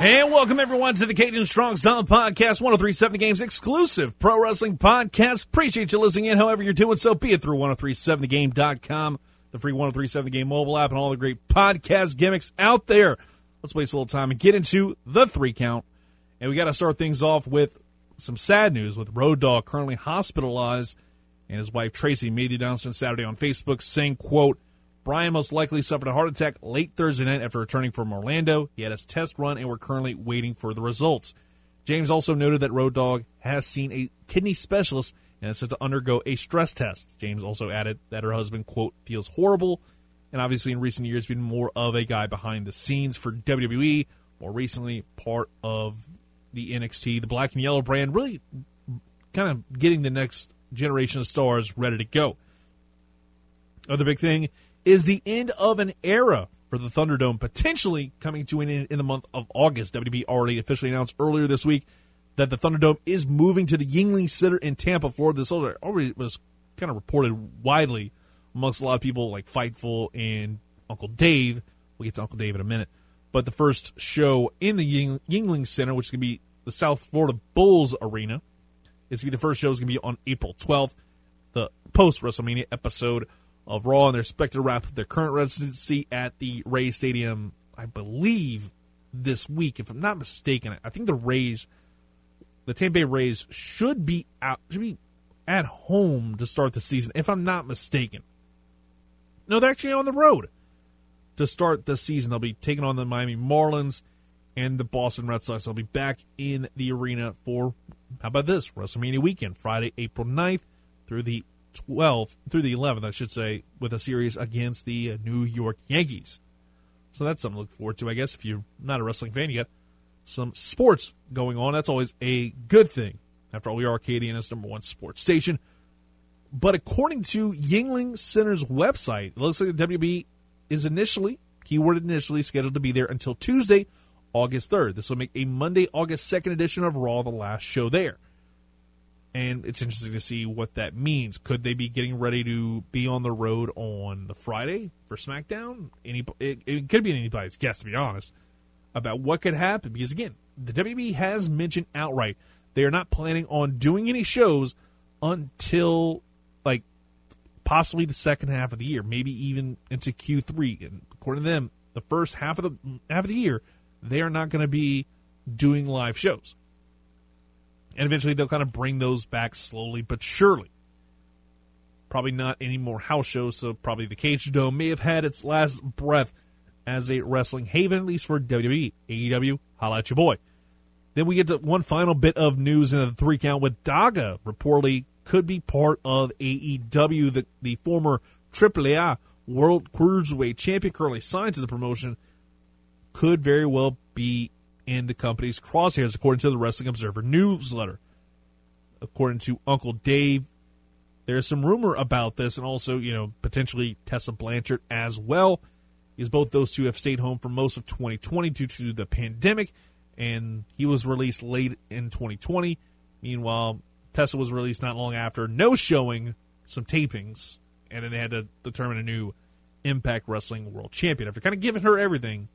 And welcome everyone to the Cajun Strong Style Podcast, 1037 The Game's exclusive pro wrestling podcast. Appreciate you listening in, however you're doing so, be it through 1037thegame.com, the free 1037 The Game mobile app, and all the great podcast gimmicks out there. Let's waste a little time and get into the three count. And we got to start things off with some sad news with Road Dog currently hospitalized, and his wife Tracy made the announcement Saturday on Facebook saying, quote, Brian most likely suffered a heart attack late Thursday night after returning from Orlando. He had his test run, and we're currently waiting for the results. James also noted that Road Dog has seen a kidney specialist and is set to undergo a stress test. James also added that her husband, quote, feels horrible, and obviously in recent years been more of a guy behind the scenes for WWE, more recently part of the NXT, the black and yellow brand, really kind of getting the next generation of stars ready to go. Other big thing is the end of an era for the Thunderdome, potentially coming to an end in the month of August. WWE already officially announced earlier this week that the Thunderdome is moving to the Yuengling Center in Tampa, Florida. This already was kind of reported widely amongst a lot of people like Fightful and Uncle Dave. We'll get to Uncle Dave in a minute. But the first show in the Ying- Yuengling Center, which is going to be the South Florida Bulls Arena, is going to be the first show is going to be on April 12th. The post WrestleMania episode of Raw, and they're expected to wrap their current residency at the Rays Stadium, I believe, this week. If I'm not mistaken, I think the Rays, the Tampa Bay Rays, should be out, should be at home to start the season. If I'm not mistaken, no, they're actually on the road to start the season. They'll be taking on the Miami Marlins and the Boston Red Sox. They'll be back in the arena for how about this WrestleMania weekend, Friday, April 9th through the 12th through the 11th, I should say, with a series against the uh, New York Yankees. So that's something to look forward to, I guess. If you're not a wrestling fan, you got some sports going on. That's always a good thing. After all, we are Acadiana's number one sports station. But according to Yuengling Center's website, it looks like the WB is initially, keyword initially, scheduled to be there until Tuesday, August 3rd. This will make a Monday, August 2nd edition of Raw the last show there and it's interesting to see what that means. Could they be getting ready to be on the road on the Friday for SmackDown? Any, it, it could be anybody's guess, to be honest, about what could happen. Because again, the WB has mentioned outright they are not planning on doing any shows until like possibly the second half of the year, maybe even into Q3. And according to them, the first half of the half of the year, they are not going to be doing live shows and eventually they'll kind of bring those back slowly but surely. Probably not any more house shows, so probably the Cajundome may have had its last breath as a wrestling haven, at least for WWE. AEW, holla at your boy. Then we get to one final bit of news in the three count with Daga reportedly could be part of AEW. The, the former AAA World Cruiserweight Champion currently signed to the promotion could very well be in the company's crosshairs, according to the Wrestling Observer newsletter. According to Uncle Dave, there's some rumor about this, and also, you know, potentially Tessa Blanchard as well, because both those two have stayed home for most of 2020 due to the pandemic, and he was released late in 2020. Meanwhile, Tessa was released not long after, no showing some tapings, and then they had to determine a new Impact Wrestling World Champion. After kind of giving her everything,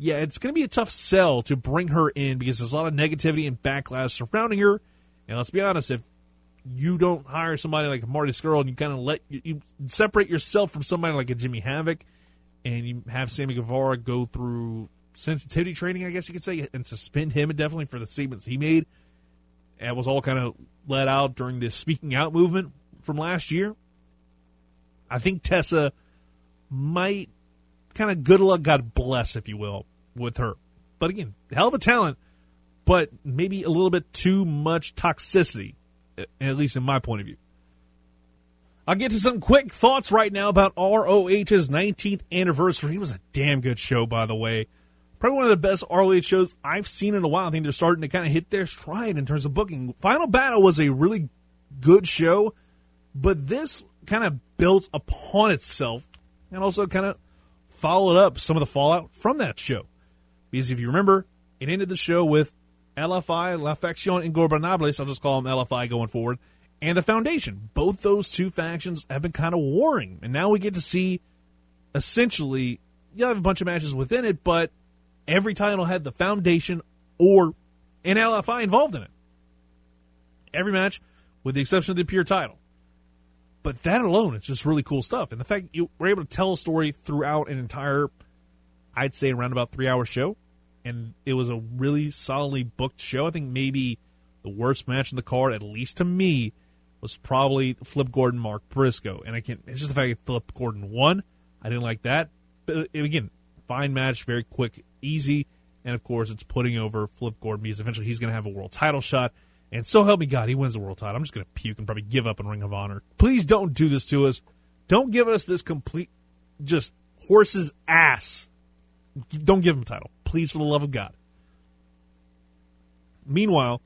yeah, it's going to be a tough sell to bring her in because there's a lot of negativity and backlash surrounding her. And let's be honest, if you don't hire somebody like Marty Scurll and you kind of let you, you, separate yourself from somebody like a Jimmy Havoc, and you have Sammy Guevara go through sensitivity training, I guess you could say, and suspend him definitely for the statements he made. That was all kind of let out during this speaking out movement from last year. I think Tessa might kind of good luck, God bless, if you will, with her. But again, hell of a talent, but maybe a little bit too much toxicity, at least in my point of view. I'll get to some quick thoughts right now about ROH's 19th anniversary. It was a damn good show, by the way. Probably one of the best ROH shows I've seen in a while. I think they're starting to kind of hit their stride in terms of booking. Final Battle was a really good show. But this kind of built upon itself and also kind of followed up some of the fallout from that show. Because if you remember, it ended the show with LFI, La Facción Ingobernable, I'll just call them LFI going forward, and the Foundation. Both those two factions have been kind of warring, and now we get to see essentially, you have a bunch of matches within it, but every title had the Foundation or an LFI involved in it. Every match, with the exception of the pure title. But that alone, it's just really cool stuff. And the fact you were able to tell a story throughout an entire, I'd say around about three hour show, and it was a really solidly booked show. I think maybe the worst match in the card, at least to me, was probably Flip Gordon Mark Briscoe. And I can't. it's just the fact that Flip Gordon won. I didn't like that. But again, fine match, very quick, easy, and of course it's putting over Flip Gordon because eventually he's gonna have a world title shot. And so help me God, he wins the world title. I'm just going to puke and probably give up in Ring of Honor. Please don't do this to us. Don't give us this complete, just horse's ass. Don't give him a title. Please, for the love of God. Meanwhile,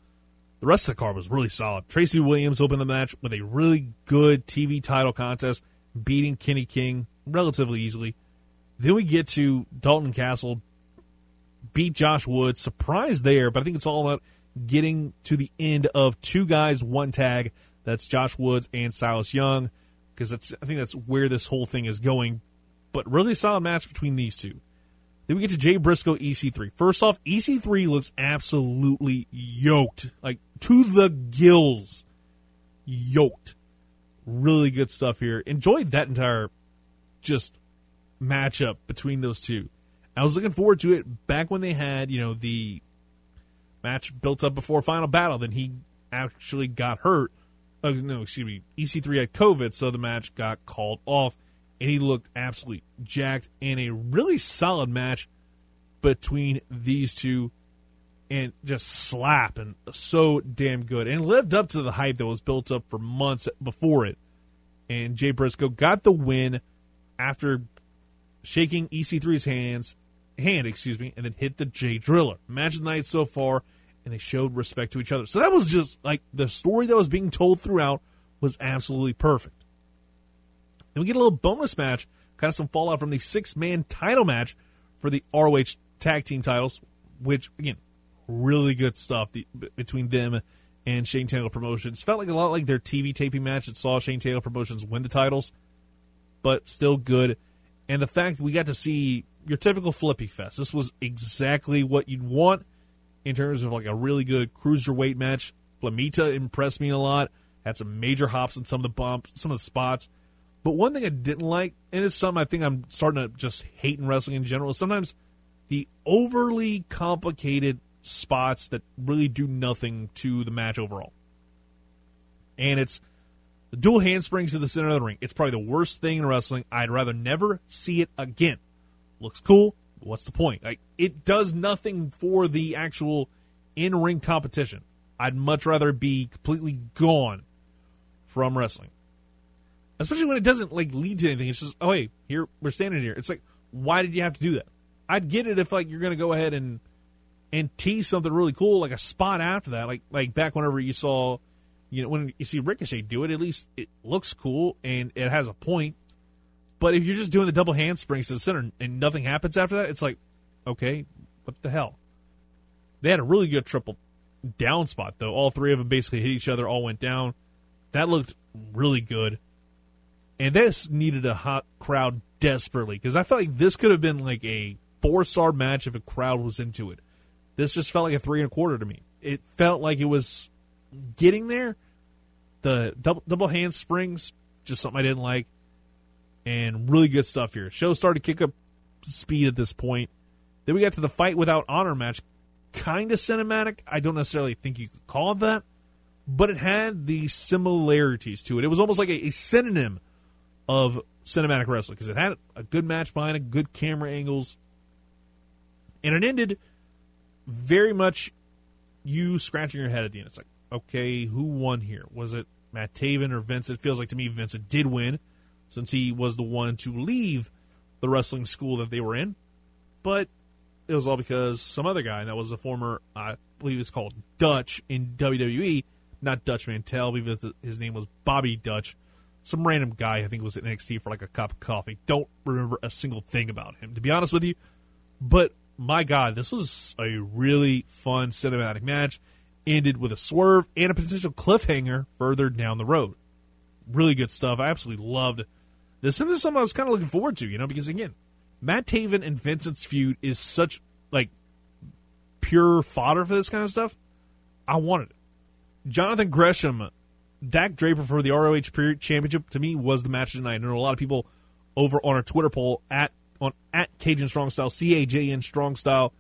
the rest of the card was really solid. Tracy Williams opened the match with a really good TV title contest, beating Kenny King relatively easily. Then we get to Dalton Castle, beat Josh Wood. Surprise there, but I think it's all about getting to the end of two guys, one tag. That's Josh Woods and Silas Young, because that's I think that's where this whole thing is going. But really solid match between these two. Then we get to Jay Briscoe EC3. First off, EC3 looks absolutely yoked, like to the gills, yoked. Really good stuff here. Enjoyed that entire just matchup between those two. I was looking forward to it back when they had, you know, the match built up before final battle. Then he actually got hurt. Oh, no, excuse me. EC3 had COVID, so the match got called off, and he looked absolutely jacked in a really solid match between these two and just slap and so damn good and lived up to the hype that was built up for months before it. And Jay Briscoe got the win after shaking EC3's hands hand, excuse me, and then hit the Jay Driller. Match the night so far and they showed respect to each other. So that was just like the story that was being told throughout was absolutely perfect. We get a little bonus match, kind of some fallout from the six man title match for the ROH tag team titles, which again, really good stuff the, between them and Shane Taylor Promotions. Felt like a lot like their TV taping match that saw Shane Taylor Promotions win the titles, but still good. And the fact we got to see your typical Flippy Fest. This was exactly what you'd want in terms of like a really good cruiserweight match. Flamita impressed me a lot. Had some major hops in some of the bumps, some of the spots. But one thing I didn't like, and it's something I think I'm starting to just hate in wrestling in general, is sometimes the overly complicated spots that really do nothing to the match overall. And it's the dual handsprings to the center of the ring. It's probably the worst thing in wrestling. I'd rather never see it again. Looks cool, what's the point? Like it does nothing for the actual in ring competition. I'd much rather be completely gone from wrestling. Especially when it doesn't like lead to anything. It's just, oh hey, here we're standing here. It's like, why did you have to do that? I'd get it if like you're gonna go ahead and and tease something really cool, like a spot after that. Like like back whenever you saw you know, when you see Ricochet do it, at least it looks cool and it has a point. But if you're just doing the double handsprings to the center and nothing happens after that, it's like, okay, what the hell? They had a really good triple down spot though. All three of them basically hit each other, all went down. That looked really good. And this needed a hot crowd desperately because I felt like this could have been like a four star match if a crowd was into it. This just felt like a three and a quarter to me. It felt like it was getting there. The double double handsprings, just something I didn't like and really good stuff here. Show started to kick up speed at this point. Then we got to the fight without honor match, kind of cinematic. I don't necessarily think you could call it that, but it had the similarities to it. It was almost like a, a synonym of cinematic wrestling because it had a good match behind it, good camera angles, and it ended very much you scratching your head at the end. It's like, okay, who won here? Was it Matt Taven or Vince? It feels like to me Vincent did win since he was the one to leave the wrestling school that they were in. But it was all because some other guy, and that was a former, I believe it's called Dutch in WWE, not Dutch Mantell. I his name was Bobby Dutch, some random guy I think was at NXT for like a cup of coffee. Don't remember a single thing about him, to be honest with you. But my God, this was a really fun cinematic match. Ended with a swerve and a potential cliffhanger further down the road. Really good stuff. I absolutely loved this. And this is something I was kind of looking forward to, you know, because again, Matt Taven and Vincent's feud is such like pure fodder for this kind of stuff. I wanted it. Jonathan Gresham Dak Draper for the ROH period Championship to me was the match tonight. I know a lot of people over on our Twitter poll at on at Cajun Strong Style C A J N Strong Style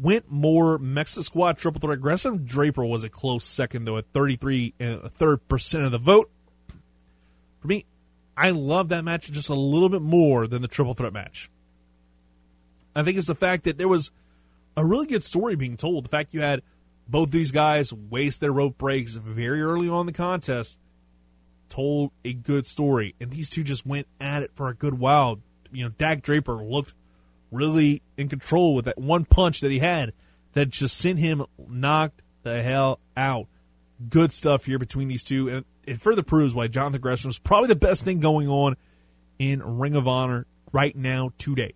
went more Mexican Squad Triple Threat Gresham. Draper was a close second though at thirty three and uh, a third percent of the vote. For me, I love that match just a little bit more than the Triple Threat match. I think it's the fact that there was a really good story being told. The fact you had both these guys waste their rope breaks very early on the contest, told a good story, and these two just went at it for a good while. You know, Dak Draper looked really in control with that one punch that he had that just sent him knocked the hell out. Good stuff here between these two, and it further proves why Jonathan Gresham is probably the best thing going on in Ring of Honor right now today.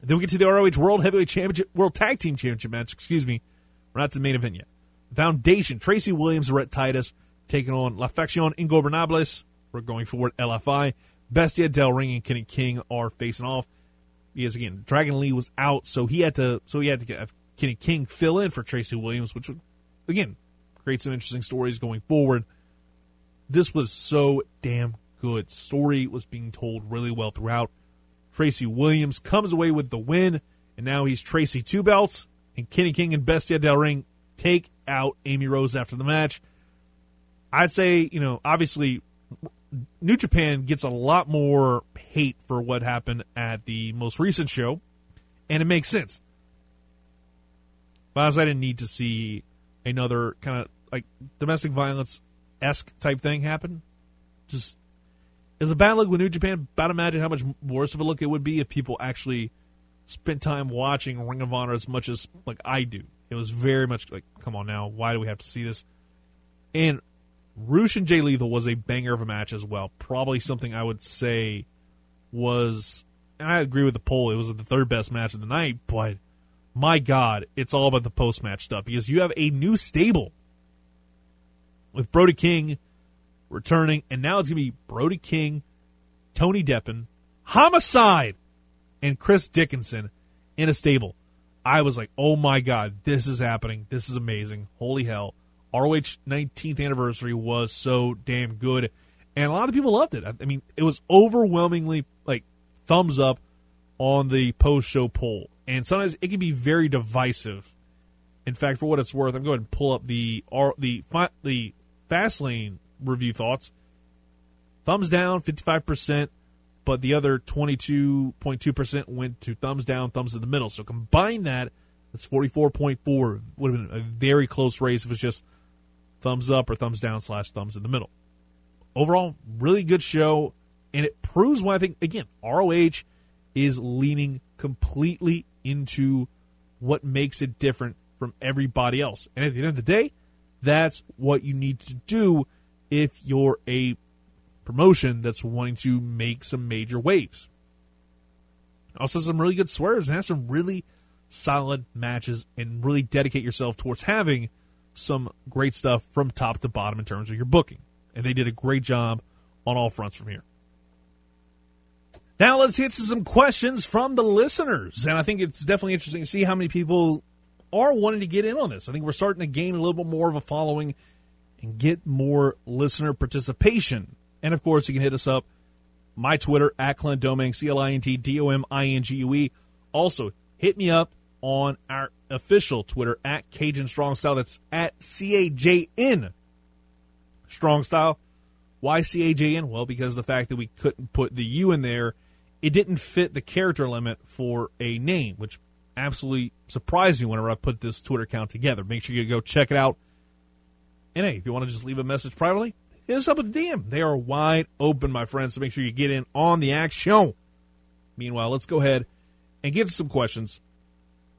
then we get to the ROH World Heavyweight Championship, World Tag Team Championship match, excuse me, we're not to the main event yet. Foundation, Tracy Williams, Rhett Titus taking on La Facción Ingobernables. We're going forward LFI. Bestia Del Ring and Kenny King are facing off. Because again, Dragon Lee was out, so he had to so he had to have Kenny King fill in for Tracy Williams, which would again create some interesting stories going forward. This was so damn good. Story was being told really well throughout. Tracy Williams comes away with the win, and now he's Tracy Two Belts and Kenny King and Bestia Del Ring take out Amy Rose after the match. I'd say, you know, obviously, New Japan gets a lot more hate for what happened at the most recent show, and it makes sense. But I didn't need to see another kind of like domestic violence esque type thing happen. Just is a bad look with New Japan. About imagine how much worse of a look it would be if people actually spent time watching Ring of Honor as much as like I do. It was very much like, come on now, why do we have to see this? And Rush and Jay Lethal was a banger of a match as well. Probably something I would say was, and I agree with the poll, it was the third best match of the night, but my God, it's all about the post match stuff because you have a new stable with Brody King returning, and now it's going to be Brody King, Tony Deppen, Homicide, and Chris Dickinson in a stable. I was like, oh my God, this is happening. This is amazing. Holy hell. ROH 19th anniversary was so damn good. And a lot of people loved it. I mean, it was overwhelmingly like thumbs up on the post show poll. And sometimes it can be very divisive. In fact, for what it's worth, I'm going to pull up the the the Fastlane review thoughts. Thumbs down, 55% but the other 22.2% went to thumbs down, thumbs in the middle. So combine that, that's 44.4. Would have been a very close race if it was just thumbs up or thumbs down slash thumbs in the middle. Overall, really good show, and it proves why I think, again, ROH is leaning completely into what makes it different from everybody else. And at the end of the day, that's what you need to do if you're a promotion that's wanting to make some major waves. Also, some really good swerves and have some really solid matches and really dedicate yourself towards having some great stuff from top to bottom in terms of your booking. And they did a great job on all fronts from here. Now let's get to some questions from the listeners. And I think it's definitely interesting to see how many people are wanting to get in on this. I think we're starting to gain a little bit more of a following and get more listener participation and of course, you can hit us up, my Twitter, at Clint Domingue, C L I N T D O M I N G U E. Also, hit me up on our official Twitter, at Cajun Strong Style. That's at C A J N Strong Style. Why C A J N? Well, because the fact that we couldn't put the U in there, it didn't fit the character limit for a name, which absolutely surprised me whenever I put this Twitter account together. Make sure you go check it out. And hey, if you want to just leave a message privately, hit us up with a DM. They are wide open, my friends, so make sure you get in on the action. Meanwhile, let's go ahead and get to some questions.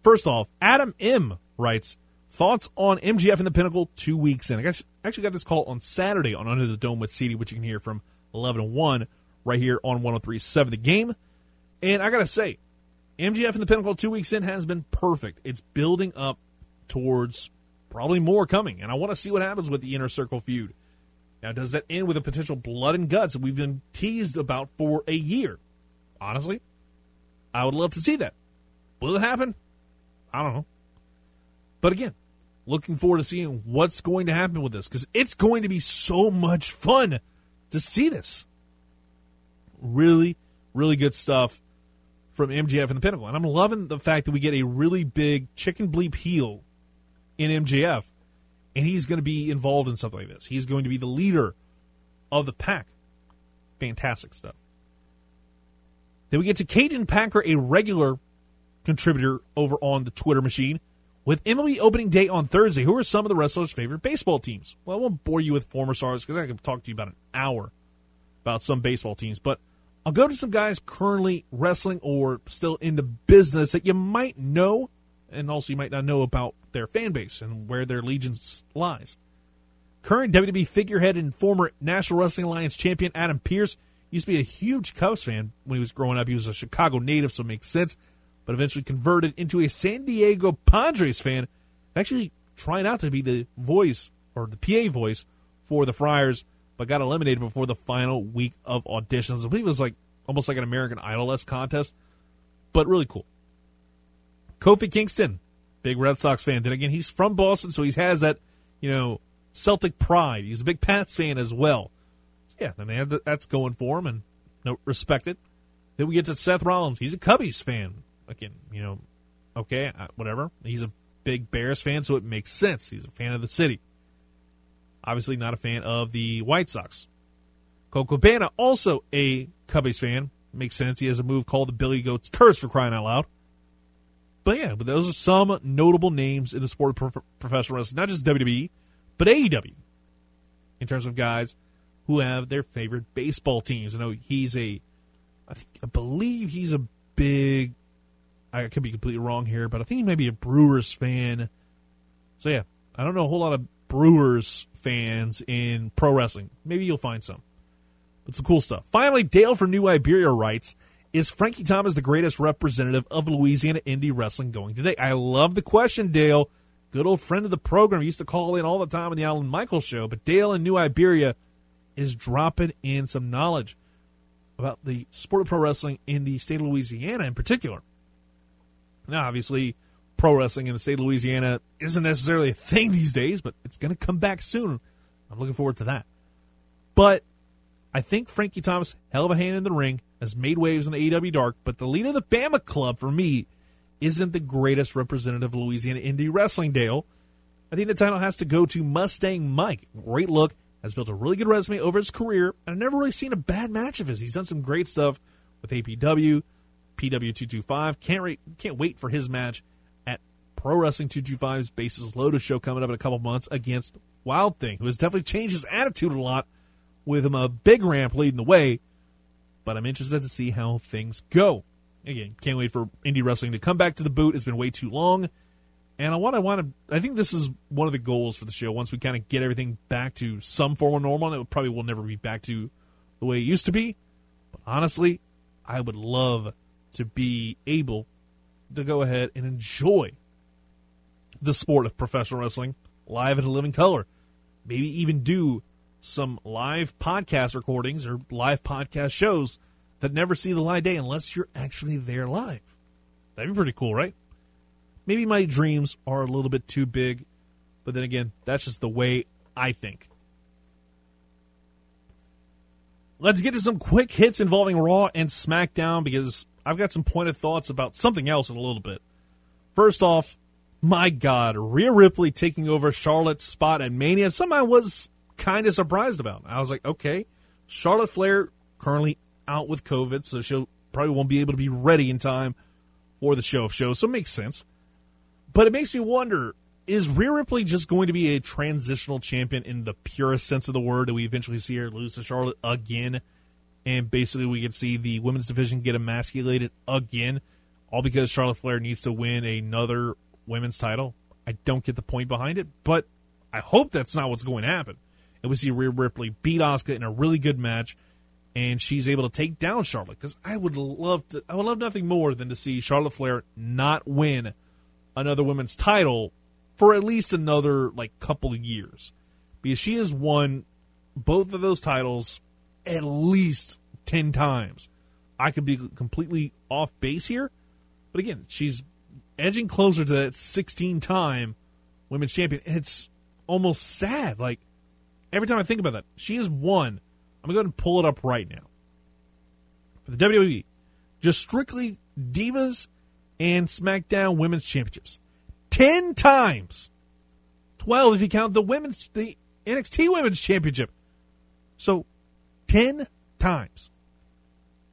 First off, Adam M writes, Thoughts on MJF and the Pinnacle two weeks in. I actually got this call on Saturday on Under the Dome with CD, which you can hear from 11 1 right here on 103.7 The Game. And I got to say, MJF and the Pinnacle two weeks in has been perfect. It's building up towards probably more coming, and I want to see what happens with the Inner Circle feud. Now, does that end with a potential blood and guts that we've been teased about for a year? Honestly, I would love to see that. Will it happen? I don't know. But again, looking forward to seeing what's going to happen with this because it's going to be so much fun to see this. Really, really good stuff from MJF and the Pinnacle. And I'm loving the fact that we get a really big chicken bleep heel in MJF, and he's going to be involved in something like this. He's going to be the leader of the pack. Fantastic stuff. Then we get to Cajun Packer, a regular contributor over on the Twitter machine. With MLB opening day on Thursday, who are some of the wrestlers' favorite baseball teams? Well, I won't bore you with former stars because I can talk to you about an hour about some baseball teams, but I'll go to some guys currently wrestling or still in the business that you might know, and also you might not know about their fan base and where their allegiance lies. Current WWE figurehead and former National Wrestling Alliance champion Adam Pearce used to be a huge Cubs fan when he was growing up. He was a Chicago native, so it makes sense but eventually converted into a San Diego Padres fan, actually trying out to be the voice or the PA voice for the Friars, but got eliminated before the final week of auditions. I believe it was like almost like an American Idol esque contest, but really cool. Kofi Kingston, big Red Sox fan. Then again, he's from Boston, so he has that, you know, Celtic pride. He's a big Pats fan as well. So yeah, mean, that's going for him, and no, respect it. Then we get to Seth Rollins. He's a Cubbies fan again, you know, okay, uh, whatever. He's a big Bears fan, so it makes sense. He's a fan of the city. Obviously, not a fan of the White Sox. Colt Cabana, also a Cubbies fan. Makes sense. He has a move called the Billy Goat's Curse for crying out loud. But yeah, but those are some notable names in the sport of prof- professional wrestling, not just WWE, but AEW, in terms of guys who have their favorite baseball teams. I know he's a, I, think, I believe he's a big I could be completely wrong here, but I think he may be a Brewers fan. So yeah, I don't know a whole lot of Brewers fans in pro wrestling. Maybe you'll find some. But some cool stuff. Finally, Dale from New Iberia writes, is Frankie Thomas the greatest representative of Louisiana indie wrestling going today? I love the question, Dale. Good old friend of the program. He used to call in all the time on the Alan Michaels show. But Dale in New Iberia is dropping in some knowledge about the sport of pro wrestling in the state of Louisiana in particular. Now, obviously, pro wrestling in the state of Louisiana isn't necessarily a thing these days, but it's going to come back soon. I'm looking forward to that. But I think Frankie Thomas, hell of a hand in the ring, has made waves in the AEW Dark, but the leader of the Bama Club, for me, isn't the greatest representative of Louisiana indie wrestling, Dale. I think the title has to go to Mustang Mike. Great look, has built a really good resume over his career, and I've never really seen a bad match of his. He's done some great stuff with APW, PW225. Can't, re- can't wait for his match at Pro Wrestling 225's Bases Loaded show coming up in a couple months against Wild Thing, who has definitely changed his attitude a lot with him a big ramp leading the way. But I'm interested to see how things go. Again, can't wait for indie wrestling to come back to the boot. It's been way too long. And I want to want to. I think this is one of the goals for the show. Once we kind of get everything back to some form of normal, and it probably will never be back to the way it used to be. But honestly, I would love to be able to go ahead and enjoy the sport of professional wrestling live in a living color. Maybe even do some live podcast recordings or live podcast shows that never see the light day unless you're actually there live. That'd be pretty cool, right? Maybe my dreams are a little bit too big, but then again, that's just the way I think. Let's get to some quick hits involving Raw and SmackDown because I've got some pointed thoughts about something else in a little bit. First off, my God, Rhea Ripley taking over Charlotte's spot at Mania, something I was kind of surprised about. I was like, okay, Charlotte Flair currently out with COVID, so she'll probably won't be able to be ready in time for the show of shows, so it makes sense. But it makes me wonder is Rhea Ripley just going to be a transitional champion in the purest sense of the word? Do we eventually see her lose to Charlotte again? and basically we could see the women's division get emasculated again, all because Charlotte Flair needs to win another women's title. I don't get the point behind it, but I hope that's not what's going to happen. And we see Rhea Ripley beat Asuka in a really good match, and she's able to take down Charlotte. Because I would love to, I would love nothing more than to see Charlotte Flair not win another women's title for at least another like couple of years, because she has won both of those titles at least ten times. I could be completely off base here, but again, she's edging closer to that 16 time women's champion. And it's almost sad. Like every time I think about that, she has won. I'm going to go and pull it up right now. For the WWE, just strictly Divas and SmackDown Women's Championships. 10 times. 12 if you count the women's the NXT Women's Championship. So 10 times.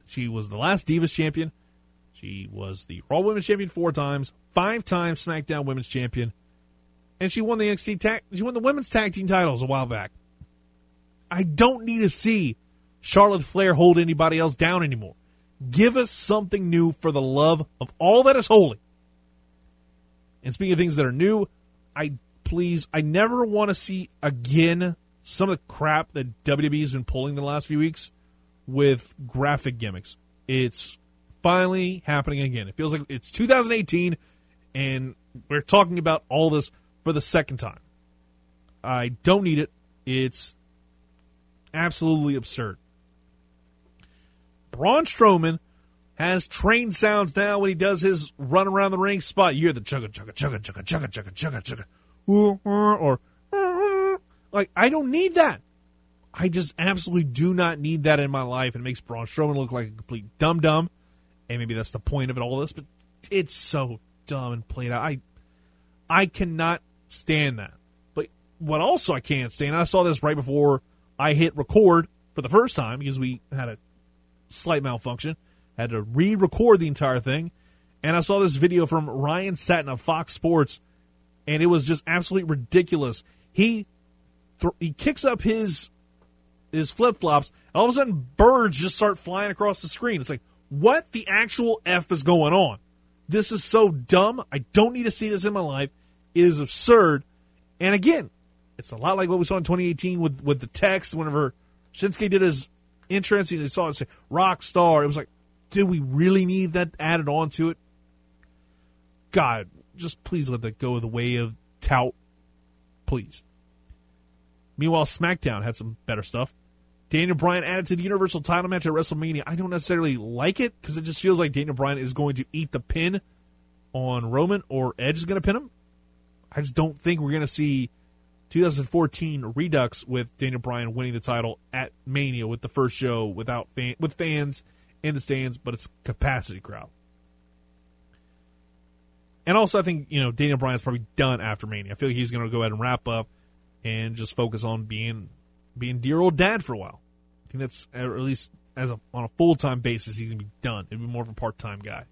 She was the last Divas champion. She was the Raw Women's Champion four times, five times SmackDown Women's Champion, and she won the NXT tag. She won the Women's Tag Team titles a while back. I don't need to see Charlotte Flair hold anybody else down anymore. Give us something new for the love of all that is holy. And speaking of things that are new, I please, I never want to see again some of the crap that WWE has been pulling the last few weeks with graphic gimmicks. It's finally happening again. It feels like it's 2018 and we're talking about all this for the second time. I don't need it. It's absolutely absurd. Braun Strowman has train sounds now when he does his run around the ring spot. You hear the chugga chugga chugga chugga chugga chugga chugga chugga or like I don't need that. I just absolutely do not need that in my life. It makes Braun Strowman look like a complete dum dum and maybe that's the point of it all this, but it's so dumb and played out. I I cannot stand that. But what also I can't stand, I saw this right before I hit record for the first time because we had a slight malfunction, had to re-record the entire thing, and I saw this video from Ryan Satin of Fox Sports, and it was just absolutely ridiculous. He th- he kicks up his his flip flops, and all of a sudden birds just start flying across the screen. It's like, what the actual F is going on? This is so dumb. I don't need to see this in my life. It is absurd. And again, it's a lot like what we saw in 2018 with, with the text whenever Shinsuke did his entrance and they saw it say rock star. It was like, do we really need that added on to it? God, just please let that go the way of tout. Please. Meanwhile, SmackDown had some better stuff. Daniel Bryan added to the Universal title match at WrestleMania. I don't necessarily like it because it just feels like Daniel Bryan is going to eat the pin on Roman or Edge is going to pin him. I just don't think we're going to see 2014 Redux with Daniel Bryan winning the title at Mania with the first show without fan, with fans in the stands, but it's capacity crowd. And also, I think you know Daniel Bryan's probably done after Mania. I feel like he's going to go ahead and wrap up and just focus on being being dear old dad for a while. I think that's at least as a, on a full time basis, he's gonna be done. He'll be more of a part time guy.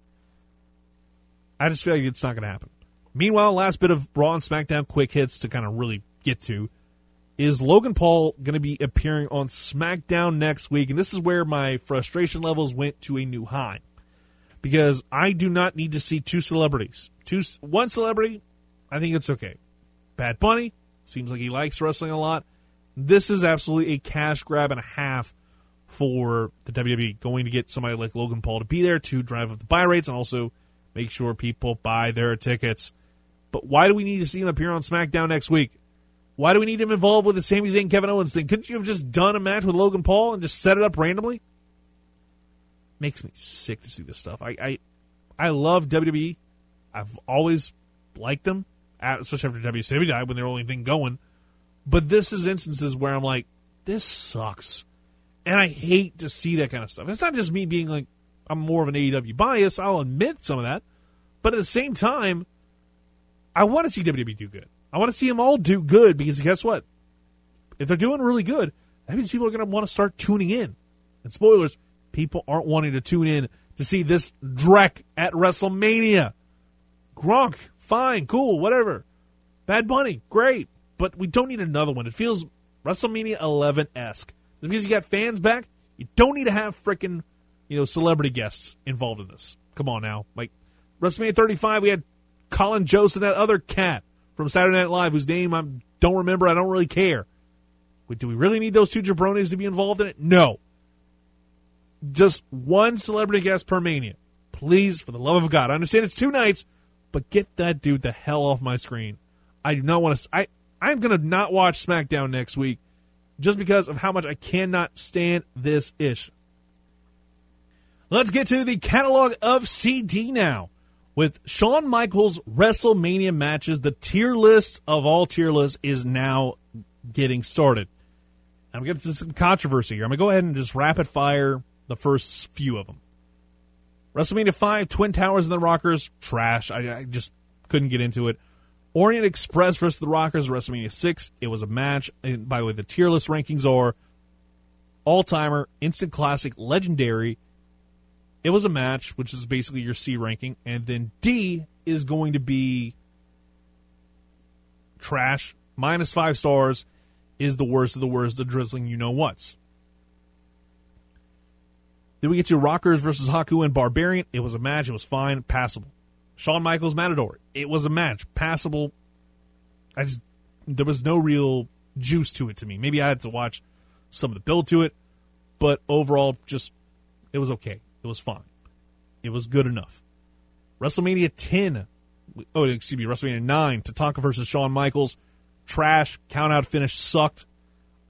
I just feel like it's not gonna happen. Meanwhile, last bit of Raw and SmackDown quick hits to kind of really get to is Logan Paul going to be appearing on SmackDown next week, and this is where my frustration levels went to a new high because I do not need to see two celebrities. Two one celebrity, I think it's okay. Bad Bunny seems like he likes wrestling a lot. This is absolutely a cash grab and a half for the WWE, going to get somebody like Logan Paul to be there to drive up the buy rates and also make sure people buy their tickets. But why do we need to see him appear on SmackDown next week? Why do we need him involved with the Sami Zayn Kevin Owens thing? Couldn't you have just done a match with Logan Paul and just set it up randomly? Makes me sick to see this stuff. I I, I love WWE. I've always liked them, especially after WCW died when they're the only thing going. But this is instances where I'm like, this sucks. And I hate to see that kind of stuff. And it's not just me being like, I'm more of an AEW bias. I'll admit some of that. But at the same time, I want to see WWE do good. I want to see them all do good because guess what? If they're doing really good, that means people are going to want to start tuning in. And spoilers, people aren't wanting to tune in to see this dreck at WrestleMania. Gronk, fine, cool, whatever. Bad Bunny, great but we don't need another one. It feels WrestleMania 11 esque. Because you got fans back, you don't need to have freaking, you know, celebrity guests involved in this. Come on now. Like, WrestleMania 35, we had Colin Jost and that other cat from Saturday Night Live whose name I don't remember. I don't really care. Wait, do we really need those two jabronis to be involved in it? No. just one celebrity guest per Mania. Please, for the love of God. I understand it's two nights, but get that dude the hell off my screen. I do not want to. I I'm gonna not watch SmackDown next week just because of how much I cannot stand this ish. Let's get to the catalog of CD now. With Shawn Michaels WrestleMania matches, the tier list of all tier lists is now getting started. I'm going to get some controversy here. I'm going to go ahead and just rapid fire the first few of them. WrestleMania 5, Twin Towers and the Rockers, trash. I, I just couldn't get into it. Orient Express versus the Rockers, WrestleMania 6. It was a match. And by the way, the tier list rankings are all timer, instant classic, legendary. It was a match, which is basically your C ranking. And then D is going to be trash, minus five stars, is the worst of the worst, the drizzling you know what's. Then we get to Rockers versus Haku and Barbarian. It was a match. It was fine, passable. Shawn Michaels Matador. It was a match, passable. I just there was no real juice to it to me. Maybe I had to watch some of the build to it, but overall, just it was okay. It was fine. It was good enough. WrestleMania 10. Oh, excuse me, WrestleMania 9. Tatanka versus Shawn Michaels. Trash. Count out finish sucked.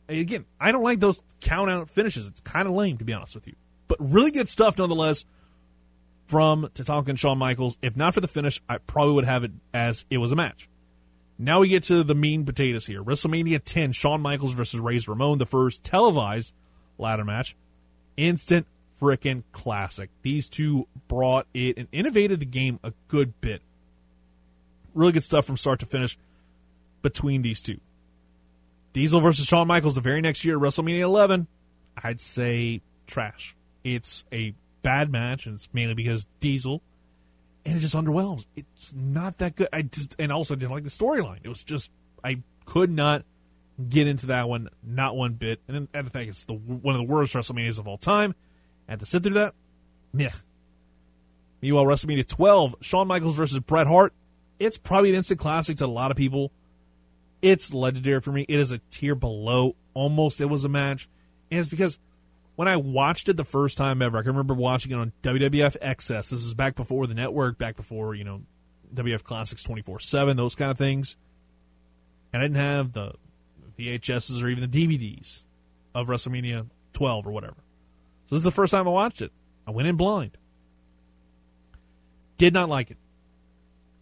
Again, I don't like those count out finishes. It's kind of lame, to be honest with you. But really good stuff nonetheless from Tatanka and Shawn Michaels. If not for the finish, I probably would have it as it was a match. Now we get to the mean potatoes here. WrestleMania 10, Shawn Michaels versus Razor Ramon, the first televised ladder match. Instant freaking classic. These two brought it and innovated the game a good bit. Really good stuff from start to finish between these two. Diesel versus Shawn Michaels the very next year WrestleMania 11. I'd say trash. It's a bad match, and it's mainly because Diesel, and it just underwhelms. It's not that good. I just and also didn't like the storyline. It was just I could not get into that one, not one bit. And then I think it's the one of the worst WrestleManias of all time. Had to sit through that. Meh. Meanwhile, WrestleMania 12, Shawn Michaels versus Bret Hart. It's probably an instant classic to a lot of people. It's legendary for me. It is a tier below. Almost it was a match. And it's because when I watched it the first time ever, I can remember watching it on WWF XS. This is back before the network, back before, you know, WF Classics 24 7, those kind of things. And I didn't have the VHSs or even the DVDs of WrestleMania 12 or whatever. So this is the first time I watched it. I went in blind. Did not like it.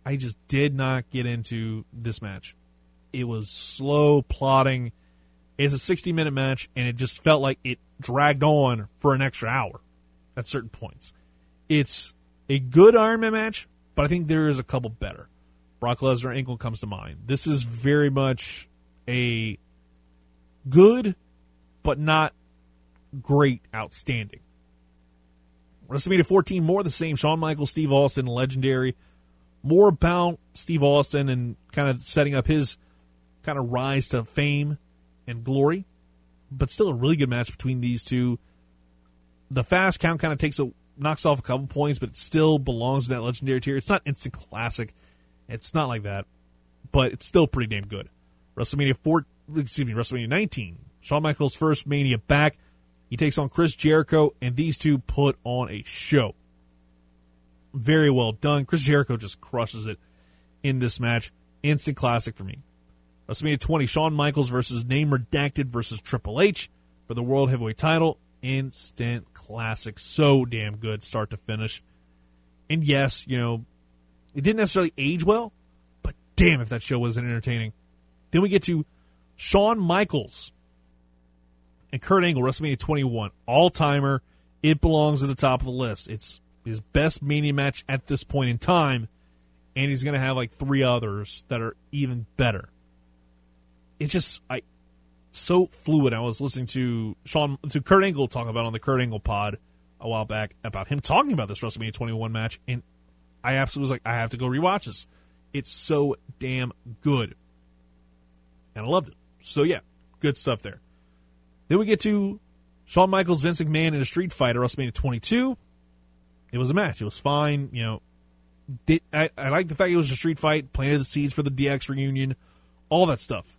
I just did not get into this match. It was slow, plotting. It's a 60 minute match, and it just felt like it dragged on for an extra hour at certain points. It's a good Iron Man match, but I think there is a couple better. Brock Lesnar Angle comes to mind. This is very much a good, but not great, outstanding. WrestleMania 14, more the same. Shawn Michaels, Steve Austin, legendary. More about Steve Austin and kind of setting up his kind of rise to fame and glory, but still a really good match between these two. The fast count kind of takes a knocks off a couple points, but it still belongs in that legendary tier. It's not instant classic. It's not like that, but it's still pretty damn good. WrestleMania 4, excuse me, WrestleMania 19. Shawn Michaels' first Mania back. He takes on Chris Jericho, and these two put on a show. Very well done. Chris Jericho just crushes it in this match. Instant classic for me. WrestleMania 20, Shawn Michaels versus Name Redacted versus Triple H for the World Heavyweight title. Instant classic. So damn good, start to finish. And yes, you know, it didn't necessarily age well, but damn if that show wasn't entertaining. Then we get to Shawn Michaels and Kurt Angle, WrestleMania 21, all timer. It belongs at the top of the list. It's his best Mania match at this point in time, and he's going to have like three others that are even better. It's just I so fluid. I was listening to Sean to Kurt Angle talk about on the Kurt Angle pod a while back about him talking about this WrestleMania 21 match, and I absolutely was like, I have to go rewatch this. It's so damn good, and I loved it. So yeah, good stuff there. Then we get to Shawn Michaels, Vince McMahon in a street fight at WrestleMania 22. It was a match. It was fine. You know, did, I, I like the fact it was a street fight, planted the seeds for the DX reunion, all that stuff.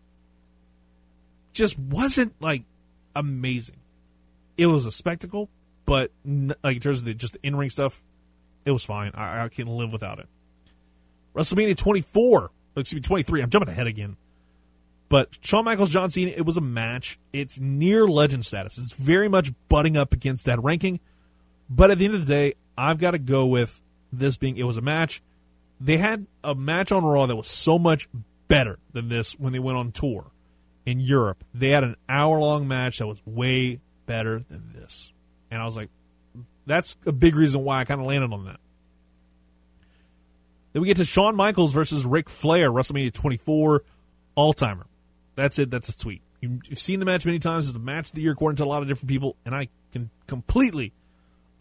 Just wasn't like amazing. It was a spectacle, but like in terms of the, just the in ring stuff, it was fine. I, I can live without it. WrestleMania 24, excuse me, 23. I'm jumping ahead again. But Shawn Michaels, John Cena, it was a match. It's near legend status. It's very much butting up against that ranking. But at the end of the day, I've got to go with this being it was a match. They had a match on Raw that was so much better than this when they went on tour in Europe. They had an hour long match that was way better than this. And I was like, that's a big reason why I kind of landed on that. Then we get to Shawn Michaels versus Ric Flair, WrestleMania 24, all timer. That's it. That's a tweet. You've seen the match many times. It's the match of the year according to a lot of different people, and I can completely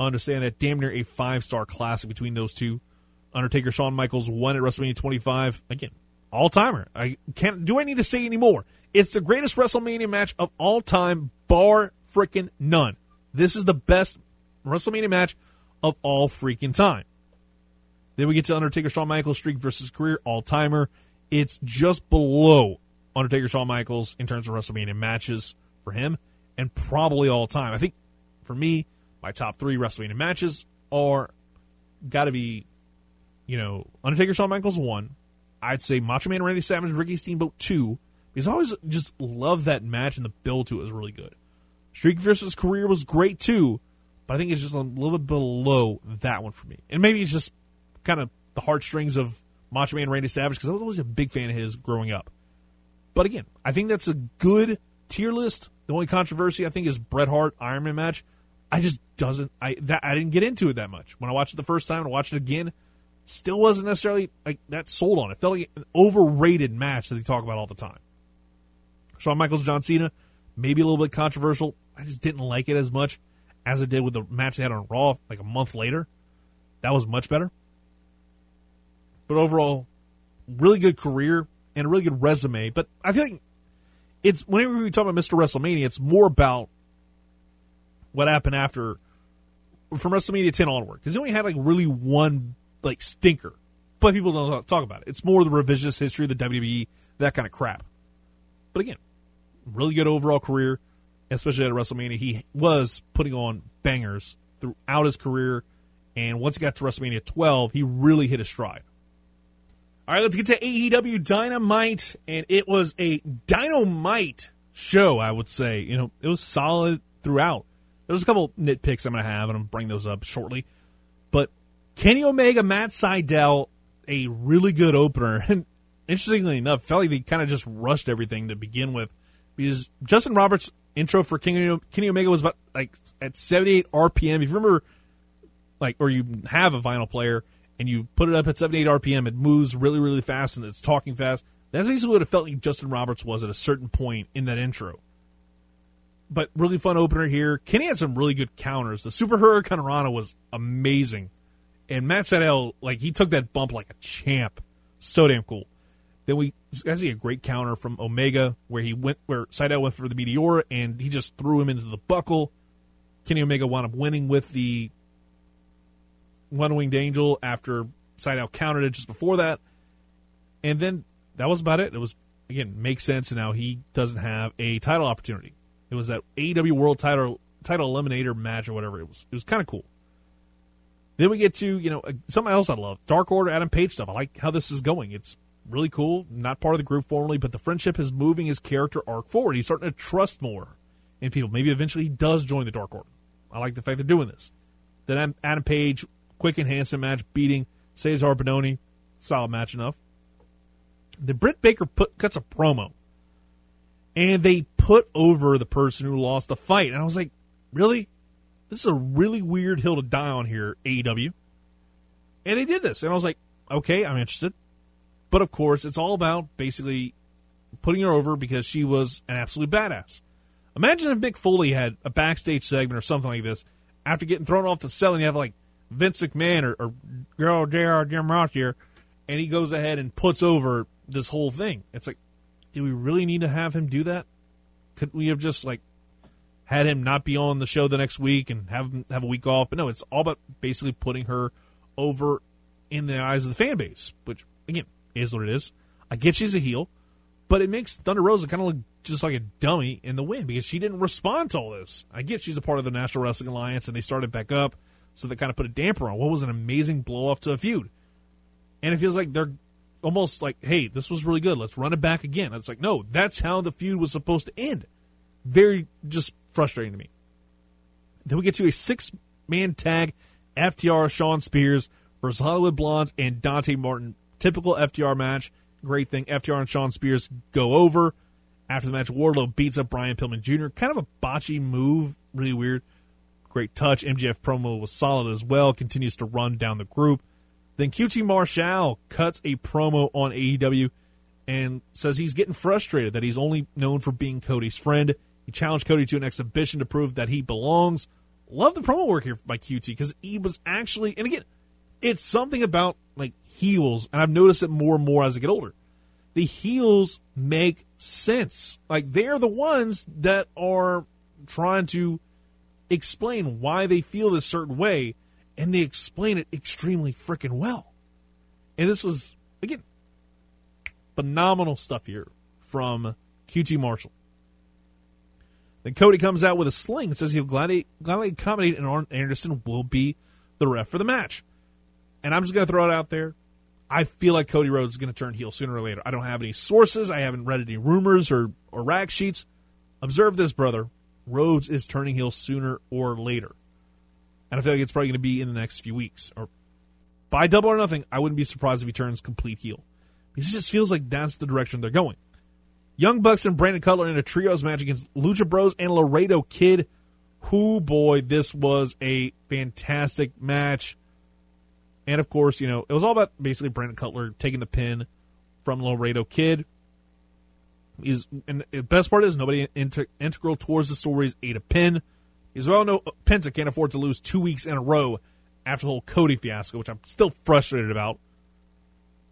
understand that damn near a five star classic between those two. Undertaker, Shawn Michaels won at WrestleMania 25. Again, all timer. I can't. Do I need to say any more? It's the greatest WrestleMania match of all time, bar freaking none. This is the best WrestleMania match of all freaking time. Then we get to Undertaker, Shawn Michaels streak versus career all timer. It's just below Undertaker, Shawn Michaels in terms of WrestleMania matches for him, and probably all time. I think for me, my top three WrestleMania matches are got to be, you know, Undertaker, Shawn Michaels one. I'd say Macho Man, Randy Savage, Ricky Steamboat two because I always just love that match and the build to it was really good. Streak versus career was great too, but I think it's just a little bit below that one for me. And maybe it's just kind of the heartstrings of Macho Man Randy Savage because I was always a big fan of his growing up. But again, I think that's a good tier list. The only controversy I think is Bret Hart Ironman match. I just doesn't I that I didn't get into it that much when I watched it the first time and watched it again. Still wasn't necessarily like that sold on it. Felt like an overrated match that they talk about all the time. Shawn Michaels, John Cena, maybe a little bit controversial. I just didn't like it as much as it did with the match they had on Raw like a month later. That was much better. But overall, really good career and a really good resume. But I feel like it's whenever we talk about Mr. WrestleMania, it's more about what happened after from WrestleMania 10 onward because he only had like really one like stinker, but people don't talk about it. It's more the revisionist history of the WWE, that kind of crap. But again, really good overall career, especially at WrestleMania. He was putting on bangers throughout his career, and once he got to WrestleMania 12, he really hit a stride. All right, let's get to AEW Dynamite, and it was a dynamite show. I would say, you know, it was solid throughout. There's a couple nitpicks I'm going to have, and I'm bring those up shortly. But Kenny Omega, Matt Sydal, a really good opener, and interestingly enough, felt like they kind of just rushed everything to begin with because Justin Roberts' intro for Kenny, Kenny Omega was about like at 78 RPM. If you remember, like, or you have a vinyl player and you put it up at 78 RPM, it moves really, really fast and it's talking fast. That's basically what it felt like Justin Roberts was at a certain point in that intro. But really fun opener here. Kenny had some really good counters. The Super Hurricane Rana was amazing. And Matt Sydal, like, he took that bump like a champ. So damn cool. Then we see a great counter from Omega where he went where Sydal went for the Meteora and he just threw him into the buckle. Kenny Omega wound up winning with the one winged angel after Sydal countered it just before that. And then that was about it. It was again makes sense and now he doesn't have a title opportunity. It was that AEW World Title Title Eliminator match or whatever. It was it was kind of cool. Then we get to you know uh, something else I love Dark Order Adam Page stuff. I like how this is going. It's really cool. Not part of the group formally, but the friendship is moving his character arc forward. He's starting to trust more in people. Maybe eventually he does join the Dark Order. I like the fact they're doing this. Then Adam Page quick and handsome match, beating Cezar Bononi. Solid match enough. The Britt Baker put, cuts a promo, and they put over the person who lost the fight. And I was like, really? This is a really weird hill to die on here, AEW. And they did this. And I was like, okay, I'm interested. But of course, it's all about basically putting her over because she was an absolute badass. Imagine if Mick Foley had a backstage segment or something like this after getting thrown off the cell and you have like Vince McMahon or, or girl JR Jim Ross here, and he goes ahead and puts over this whole thing. It's like, do we really need to have him do that? Couldn't we have just like had him not be on the show the next week and have him have a week off? But no, it's all about basically putting her over in the eyes of the fan base, which again is what it is. I get she's a heel, but it makes Thunder Rosa kind of look just like a dummy in the win because she didn't respond to all this. I get she's a part of the National Wrestling Alliance and they started back up, so they kind of put a damper on what was an amazing blow off to a feud. And it feels like they're almost like, hey, this was really good. Let's run it back again. It's like, no, that's how the feud was supposed to end. Very just frustrating to me. Then we get to a six man tag FTR Shawn Spears versus Hollywood Blondes and Dante Martin. Typical FTR match. Great thing. FTR and Shawn Spears go over. After the match, Wardlow beats up Brian Pillman Jr. Kind of a botchy move. Really weird. Great touch. MJF promo was solid as well. Continues to run down the group. Then QT Marshall cuts a promo on AEW and says he's getting frustrated that he's only known for being Cody's friend. He challenged Cody to an exhibition to prove that he belongs. Love the promo work here by QT because he was actually, and again, it's something about like heels, and I've noticed it more and more as I get older. The heels make sense. Like they're the ones that are trying to explain why they feel this certain way, and they explain it extremely freaking well. And this was again phenomenal stuff here from QT Marshall. Then Cody comes out with a sling and says he'll gladly, gladly accommodate and Arn Anderson will be the ref for the match. And I'm just going to throw it out there. I feel like Cody Rhodes is going to turn heel sooner or later. I don't have any sources. I haven't read any rumors or, or rag sheets. Observe this, brother. Rhodes is turning heel sooner or later. And I feel like it's probably going to be in the next few weeks. Or by double or nothing, I wouldn't be surprised if he turns complete heel. Because it just feels like that's the direction they're going. Young Bucks and Brandon Cutler in a trios match against Lucha Bros and Laredo Kid. Who boy, this was a fantastic match. And of course, you know, it was all about basically Brandon Cutler taking the pin from Laredo Kid. Is and the best part is nobody inter- integral towards the story is ate a pin. He's well no Penta can't afford to lose two weeks in a row after the whole Cody fiasco, which I'm still frustrated about.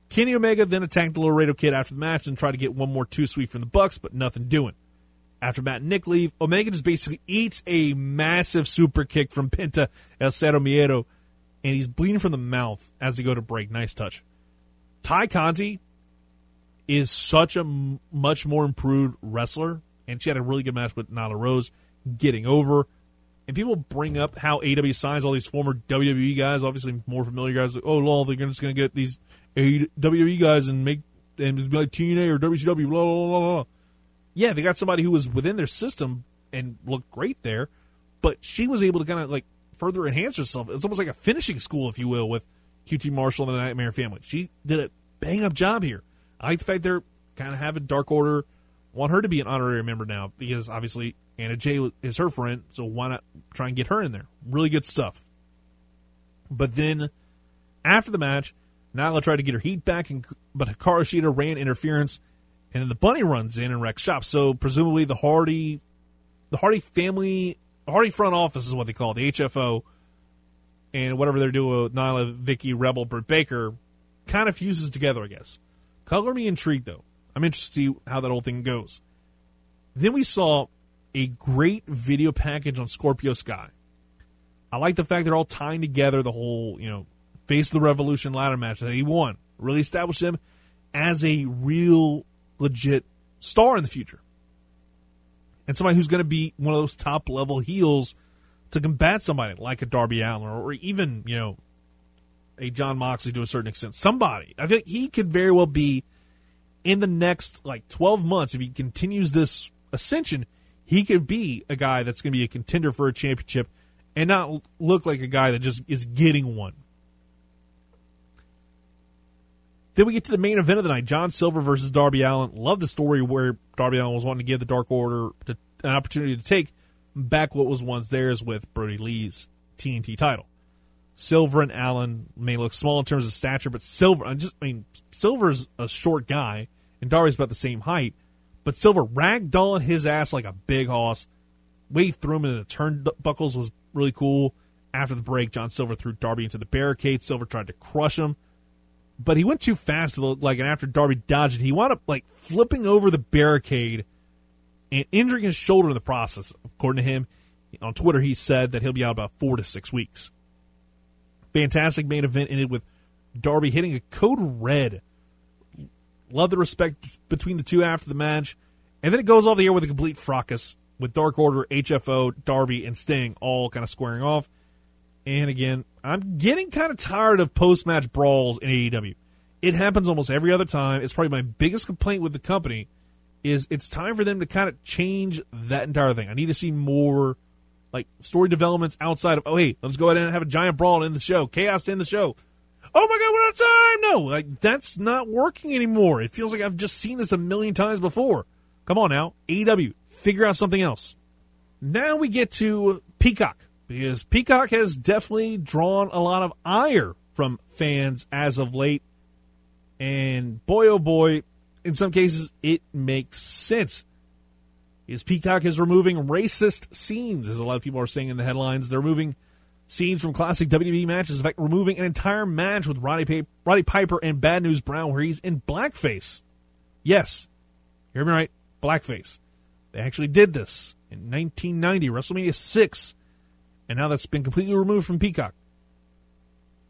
Kenny Omega then attacked the Laredo Kid after the match and tried to get one more Too Sweet from the Bucks, but nothing doing. After Matt and Nick leave, Omega just basically eats a massive super kick from Penta El Zero Miedo, and he's bleeding from the mouth as they go to break. Nice touch. Tay Conti is such a m- much more improved wrestler, and she had a really good match with Nyla Rose getting over. And people bring up how AW signs all these former WWE guys, obviously more familiar guys. Like, oh, lol, they're just going to get these WWE guys and make and be like TNA or WCW, blah, blah, blah, blah. Yeah, they got somebody who was within their system and looked great there, but she was able to kind of like further enhance herself. It's almost like a finishing school, if you will, with QT Marshall and the Nightmare Family. She did a bang up job here. I like the fact they're kind of having Dark Order want her to be an honorary member now because obviously Anna Jay is her friend, so why not try and get her in there? Really good stuff. But then after the match, Nyla tried to get her heat back, and, but Hikaru Shida ran interference, and then the bunny runs in and wrecks shop. So presumably the Hardy, the Hardy family, Hardy front office is what they call it, the HFO, and whatever they're doing with Nyla, Vicky, Rebel, Britt Baker, kind of fuses together, I guess. Color me intrigued though. I'm interested to see how that whole thing goes. Then we saw a great video package on Scorpio Sky. I like the fact they're all tying together the whole, you know, face of the Revolution ladder match that he won. Really established him as a real legit star in the future. And somebody who's going to be one of those top level heels to combat somebody like a Darby Allin or even, you know, a Jon Moxley to a certain extent. Somebody. I think he could very well be in the next like 12 months if he continues this ascension, he could be a guy that's going to be a contender for a championship and not look like a guy that just is getting one. Then we get to the main event of the night: John Silver versus Darby Allin. Love the story where Darby Allin was wanting to give the Dark Order to, an opportunity to take back what was once theirs with Brodie Lee's TNT title. Silver and Allin may look small in terms of stature, but Silver, I just I mean, Silver's a short guy, and Darby's about the same height. But Silver ragdolling his ass like a big hoss. Wade threw him into the turnbuckles was really cool. After the break, John Silver threw Darby into the barricade. Silver tried to crush him, but he went too fast. It looked Like, and after Darby dodged it, he wound up like flipping over the barricade and injuring his shoulder in the process. According to him, on Twitter, he said that he'll be out about four to six weeks. Fantastic main event ended with Darby hitting a code red. Love the respect between the two after the match. And then it goes off the air with a complete fracas with Dark Order, HFO, Darby, and Sting all kind of squaring off. And again, I'm getting kind of tired of post match brawls in AEW. It happens almost every other time. It's probably my biggest complaint with the company is it's time for them to kind of change that entire thing. I need to see more like story developments outside of oh hey, let's go ahead and have a giant brawl in the show, chaos in the show. Oh my god, we're out time. No, like that's not working anymore. It feels like I've just seen this a million times before. Come on now, AEW, figure out something else. Now we get to Peacock because Peacock has definitely drawn a lot of ire from fans as of late. And boy, oh boy, in some cases, it makes sense. Is Peacock is removing racist scenes, as a lot of people are saying in the headlines. They're removing scenes from classic WWE matches. In fact, removing an entire match with Roddy, Roddy Piper and Bad News Brown where he's in blackface. Yes, hear me right, blackface. They actually did this in 1990, WrestleMania 6, and now that's been completely removed from Peacock.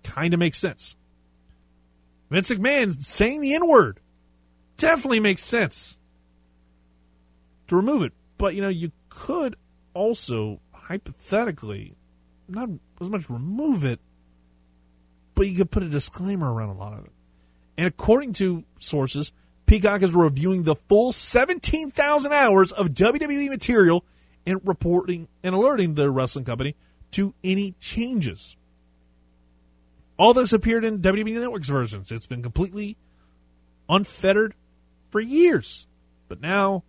Kind of makes sense. Vince McMahon saying the N word definitely makes sense to remove it. But, you know, you could also, hypothetically, not as much remove it, but you could put a disclaimer around a lot of it. And according to sources, Peacock is reviewing the full 17,000 hours of WWE material and reporting and alerting the wrestling company to any changes. All this appeared in WWE Network's versions. It's been completely unfettered for years. But now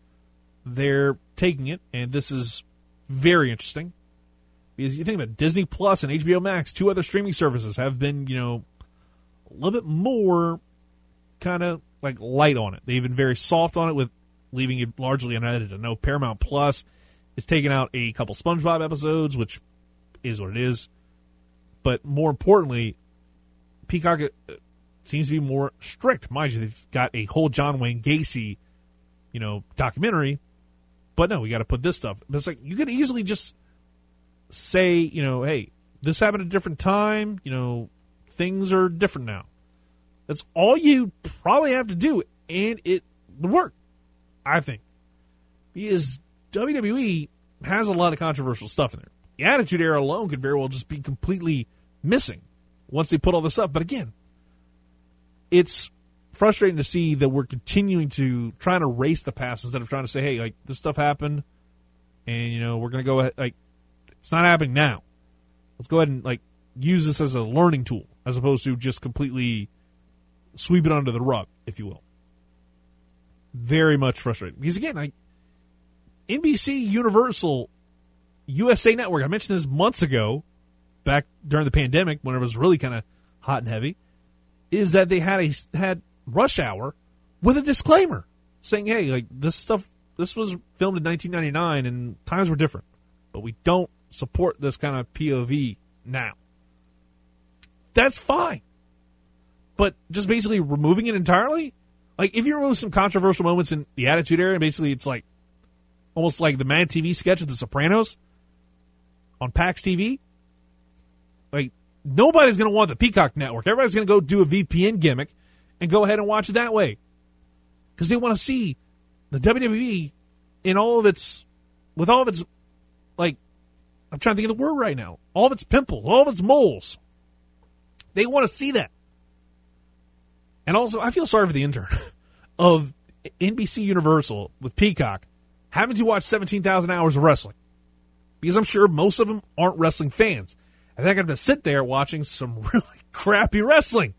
they're taking it, and this is very interesting. Because you think about it, Disney Plus and HBO Max, two other streaming services, have been, you know, a little bit more kind of like light on it. They've been very soft on it with leaving it largely unedited. I know Paramount Plus is taking out a couple SpongeBob episodes, which is what it is. But more importantly, Peacock uh, seems to be more strict. Mind you, they've got a whole John Wayne Gacy, you know, documentary. But no, we got to put this stuff. But it's like you could easily just say, you know, hey, this happened at a different time. You know, things are different now. That's all you probably have to do, and it would work, I think. Because WWE has a lot of controversial stuff in there. The Attitude Era alone could very well just be completely missing once they put all this up. But again, it's frustrating to see that we're continuing to trying to race the past instead of trying to say, hey, like this stuff happened, and you know we're to go ahead. Like it's not happening now. Let's go ahead and like use this as a learning tool as opposed to just completely sweep it under the rug, if you will. Very much frustrating because again, I NBC Universal USA Network. I mentioned this months ago, back during the pandemic, when it was really kind of hot and heavy. Is that they had a had Rush Hour with a disclaimer saying, "Hey, like this stuff, this was filmed in 1999 and times were different, but we don't support this kind of POV now." That's fine, but just basically removing it entirely, like if you remove some controversial moments in the Attitude Era, basically it's like almost like the Mad TV sketch of The Sopranos on PAX TV. Like nobody's going to want the Peacock network. Everybody's going to go do a VPN gimmick and go ahead and watch it that way because they want to see the WWE in all of its with all of its like I'm trying to think of the word right now. All of its pimples, all of its moles. They want to see that. And also, I feel sorry for the intern of NBC Universal with Peacock having to watch 17,000 hours of wrestling because I'm sure most of them aren't wrestling fans. And they're going to sit there watching some really crappy wrestling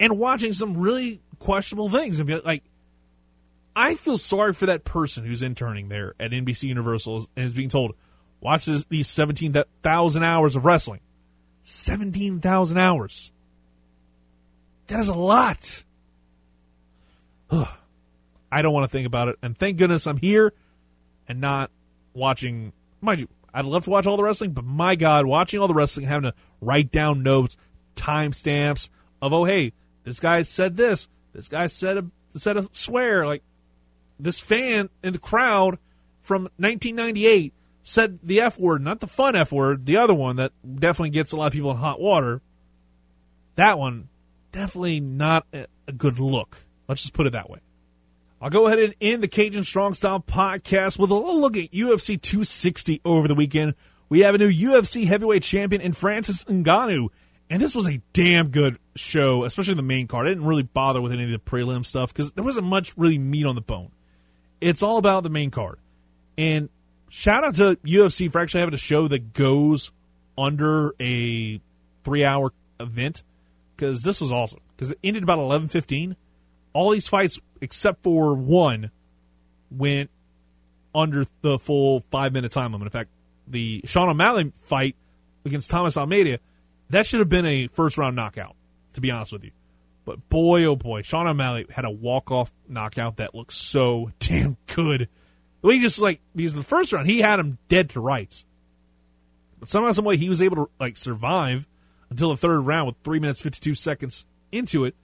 and watching some really questionable things and be like, I feel sorry for that person who's interning there at NBC Universal and is being told, watch this, these 17,000 hours of wrestling. 17,000 hours. That is a lot. I don't want to think about it. And thank goodness I'm here and not watching. Mind you, I'd love to watch all the wrestling, but my God, watching all the wrestling, having to write down notes, timestamps of, oh, hey, this guy said this. This guy said a said a swear. Like this fan in the crowd from 1998 said the F word, not the fun F word, the other one that definitely gets a lot of people in hot water. That one, definitely not a good look. Let's just put it that way. I'll go ahead and end the Cajun Strong Style podcast with a little look at UFC 260 over the weekend. We have a new UFC heavyweight champion in Francis Ngannou, and this was a damn good show, especially the main card. I didn't really bother with any of the prelim stuff because there wasn't much really meat on the bone. It's all about the main card. And shout out to UFC for actually having a show that goes under a three hour event because this was awesome because it ended about 11.15 all these fights except for one went under the full five minute time limit in fact the sean o'malley fight against thomas almeida that should have been a first round knockout to be honest with you but boy oh boy sean o'malley had a walk-off knockout that looked so damn good way he just like because the first round he had him dead to rights but somehow some way he was able to like survive until the third round with three minutes fifty two seconds into it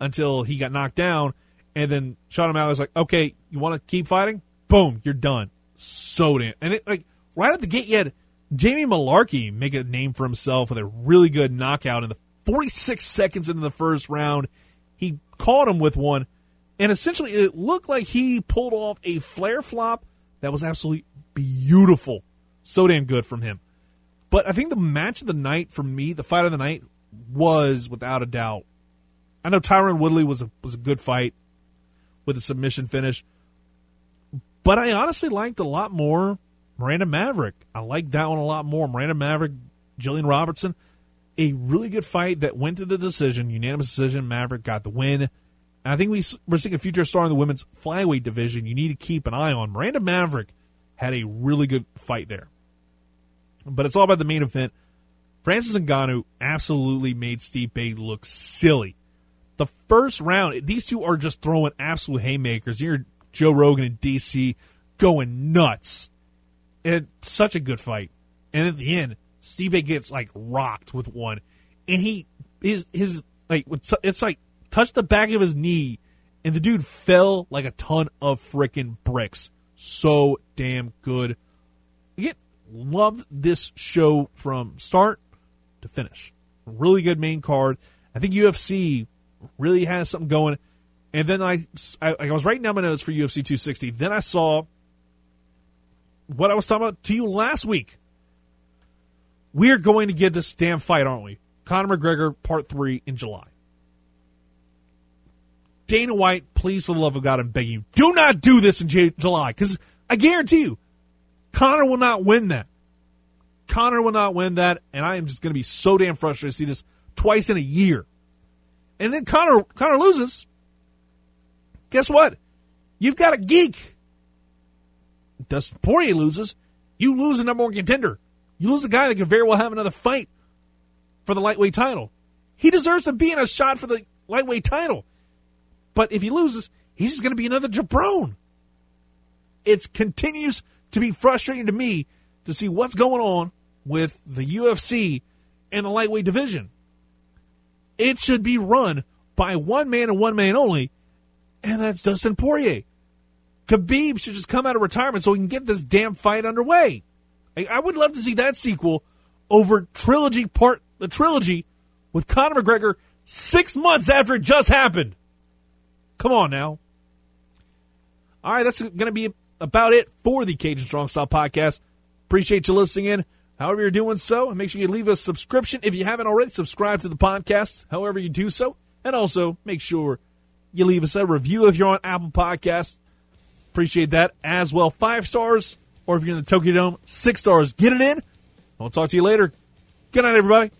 until he got knocked down, and then Sean O'Malley was like, "Okay, you want to keep fighting? Boom, you're done." So damn, and it like right at the gate, you had Jamie Mullarkey make a name for himself with a really good knockout in the 46 seconds into the first round. He caught him with one, and essentially it looked like he pulled off a Flair flop that was absolutely beautiful. So damn good from him. But I think the match of the night for me, the fight of the night, was without a doubt. I know Tyron Woodley was a was a good fight with a submission finish, but I honestly liked a lot more Miranda Maverick. I like that one a lot more. Miranda Maverick, Jillian Robertson, a really good fight that went to the decision, unanimous decision. Maverick got the win. And I think we, we're seeing a future star in the women's flyweight division. You need to keep an eye on. Miranda Maverick had a really good fight there. But it's all about the main event. Francis Ngannou absolutely made Steve Stipe look silly. The first round, these two are just throwing absolute haymakers. You're Joe Rogan and DC going nuts. And such a good fight. And at the end, Stipe gets like rocked with one, and he his his like it's like touched the back of his knee, and the dude fell like a ton of freaking bricks. So damn good. Again, loved this show from start to finish. Really good main card. I think UFC really has something going. And then I, I, I was writing down my notes for UFC 260. Then I saw what I was talking about to you last week. We're going to get this damn fight, aren't we? Conor McGregor Part 3 in July. Dana White, please, for the love of God, I'm begging you, do not do this in J- July because I guarantee you, Conor will not win that. Conor will not win that, and I am just going to be so damn frustrated to see this twice in a year. And then Conor Conor loses. Guess what? You've got a geek. Dustin Poirier loses. You lose a number one contender. You lose a guy that could very well have another fight for the lightweight title. He deserves to be in a shot for the lightweight title. But if he loses, he's just going to be another jabron. It continues to be frustrating to me to see what's going on with the UFC and the lightweight division. It should be run by one man and one man only, and that's Dustin Poirier. Khabib should just come out of retirement so we can get this damn fight underway. I would love to see that sequel over trilogy part the trilogy with Conor McGregor six months after it just happened. Come on now. All right, that's going to be about it for the Cajun Strong Style podcast. Appreciate you listening in. However, you're doing so, make sure you leave a subscription. If you haven't already, subscribe to the podcast, however, you do so. And also, make sure you leave us a review if you're on Apple Podcasts. Appreciate that as well. Five stars, or if you're in the Tokyo Dome, six stars. Get it in. I'll talk to you later. Good night, everybody.